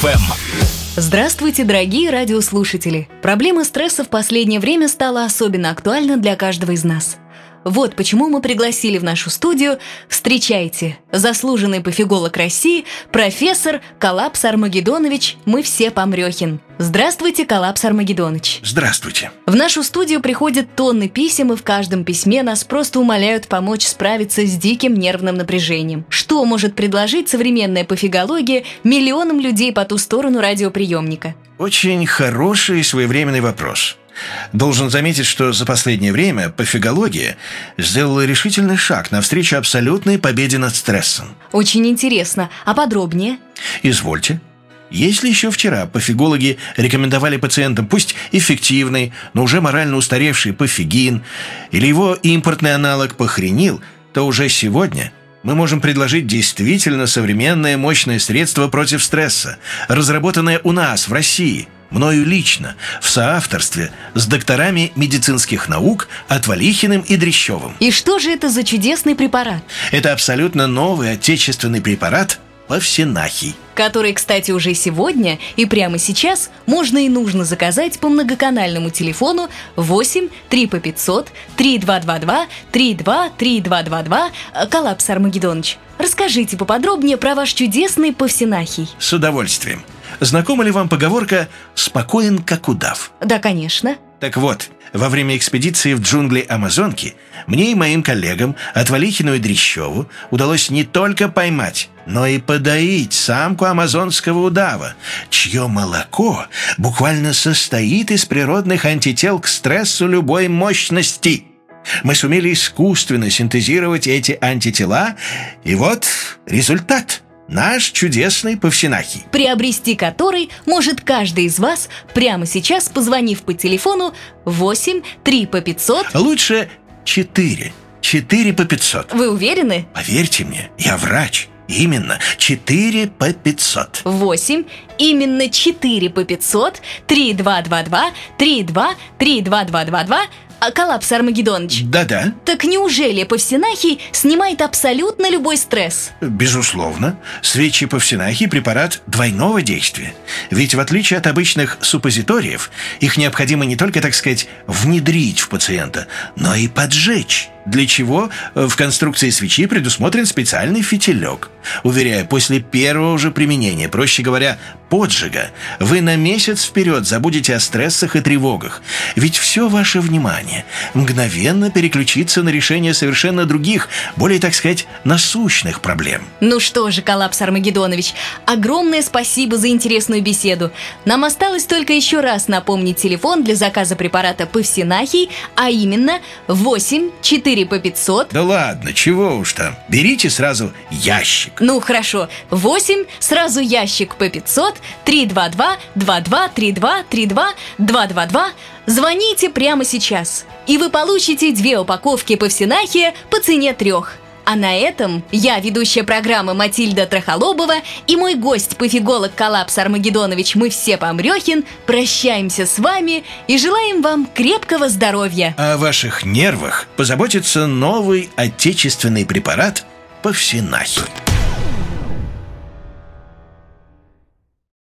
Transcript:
ФМ. Здравствуйте, дорогие радиослушатели! Проблема стресса в последнее время стала особенно актуальна для каждого из нас. Вот почему мы пригласили в нашу студию, встречайте, заслуженный пофиголог России, профессор Калапс Армагеддонович «Мы все помрехин». Здравствуйте, Калапс Армагеддонович. Здравствуйте. В нашу студию приходят тонны писем, и в каждом письме нас просто умоляют помочь справиться с диким нервным напряжением. Что может предложить современная пофигология миллионам людей по ту сторону радиоприемника? Очень хороший и своевременный вопрос. Должен заметить, что за последнее время пофигология сделала решительный шаг навстречу абсолютной победе над стрессом. Очень интересно. А подробнее? Извольте. Если еще вчера пофигологи рекомендовали пациентам пусть эффективный, но уже морально устаревший пофигин или его импортный аналог похренил, то уже сегодня мы можем предложить действительно современное мощное средство против стресса, разработанное у нас, в России, мною лично, в соавторстве с докторами медицинских наук Отвалихиным и Дрещевым. И что же это за чудесный препарат? Это абсолютно новый отечественный препарат Павсинахий. который, кстати, уже сегодня и прямо сейчас можно и нужно заказать по многоканальному телефону 8 3 по 500 3222 32 3222. Коллапс Армагеддоныч, расскажите поподробнее про ваш чудесный Павсинахий. С удовольствием. Знакома ли вам поговорка «спокоен, как удав»? Да, конечно. Так вот, во время экспедиции в джунгли Амазонки мне и моим коллегам, Отвалихину и Дрещеву, удалось не только поймать, но и подоить самку амазонского удава, чье молоко буквально состоит из природных антител к стрессу любой мощности. Мы сумели искусственно синтезировать эти антитела, и вот результат – наш чудесный Павсинахий. приобрести который может каждый из вас прямо сейчас, позвонив по телефону 8 3 по 500. Лучше 4. 4 по 500. Вы уверены? Поверьте мне, я врач. Именно 4 по 500. 8, именно 4 по 500, 3222, 32, 32222. А Коллапс Армагеддоныч. Да-да, Так неужели Павсинахий снимает абсолютно любой стресс? безусловно, свечи Павсинахи – препарат двойного действия. Ведь в отличие от обычных суппозиториев, их необходимо не только, так сказать, внедрить в пациента, но и поджечь. Для чего э, в конструкции свечи предусмотрен специальный фитилек. Уверяю, после первого же применения, проще говоря, поджига, вы на месяц вперед забудете о стрессах и тревогах. Ведь все ваше внимание мгновенно переключится на решение совершенно других, более, так сказать, насущных проблем. Ну что же, Коллапс Армагеддонович, огромное спасибо за интересную беседу. Нам осталось только еще раз напомнить телефон для заказа препарата Павсинахий, а именно 8 4 по 500. Да ладно, чего уж там. Берите сразу ящик. Ну хорошо, 8, сразу ящик по 500, 322 22 32 32 222. Звоните прямо сейчас, и вы получите две упаковки Павсинахия по цене трех. А на этом я, ведущая программы Матильда Трахолобова и мой гость, пофиголог Коллапс Армагеддонович «Мы все помрехин» прощаемся с вами и желаем вам крепкого здоровья. О ваших нервах позаботится новый отечественный препарат Павсинахи.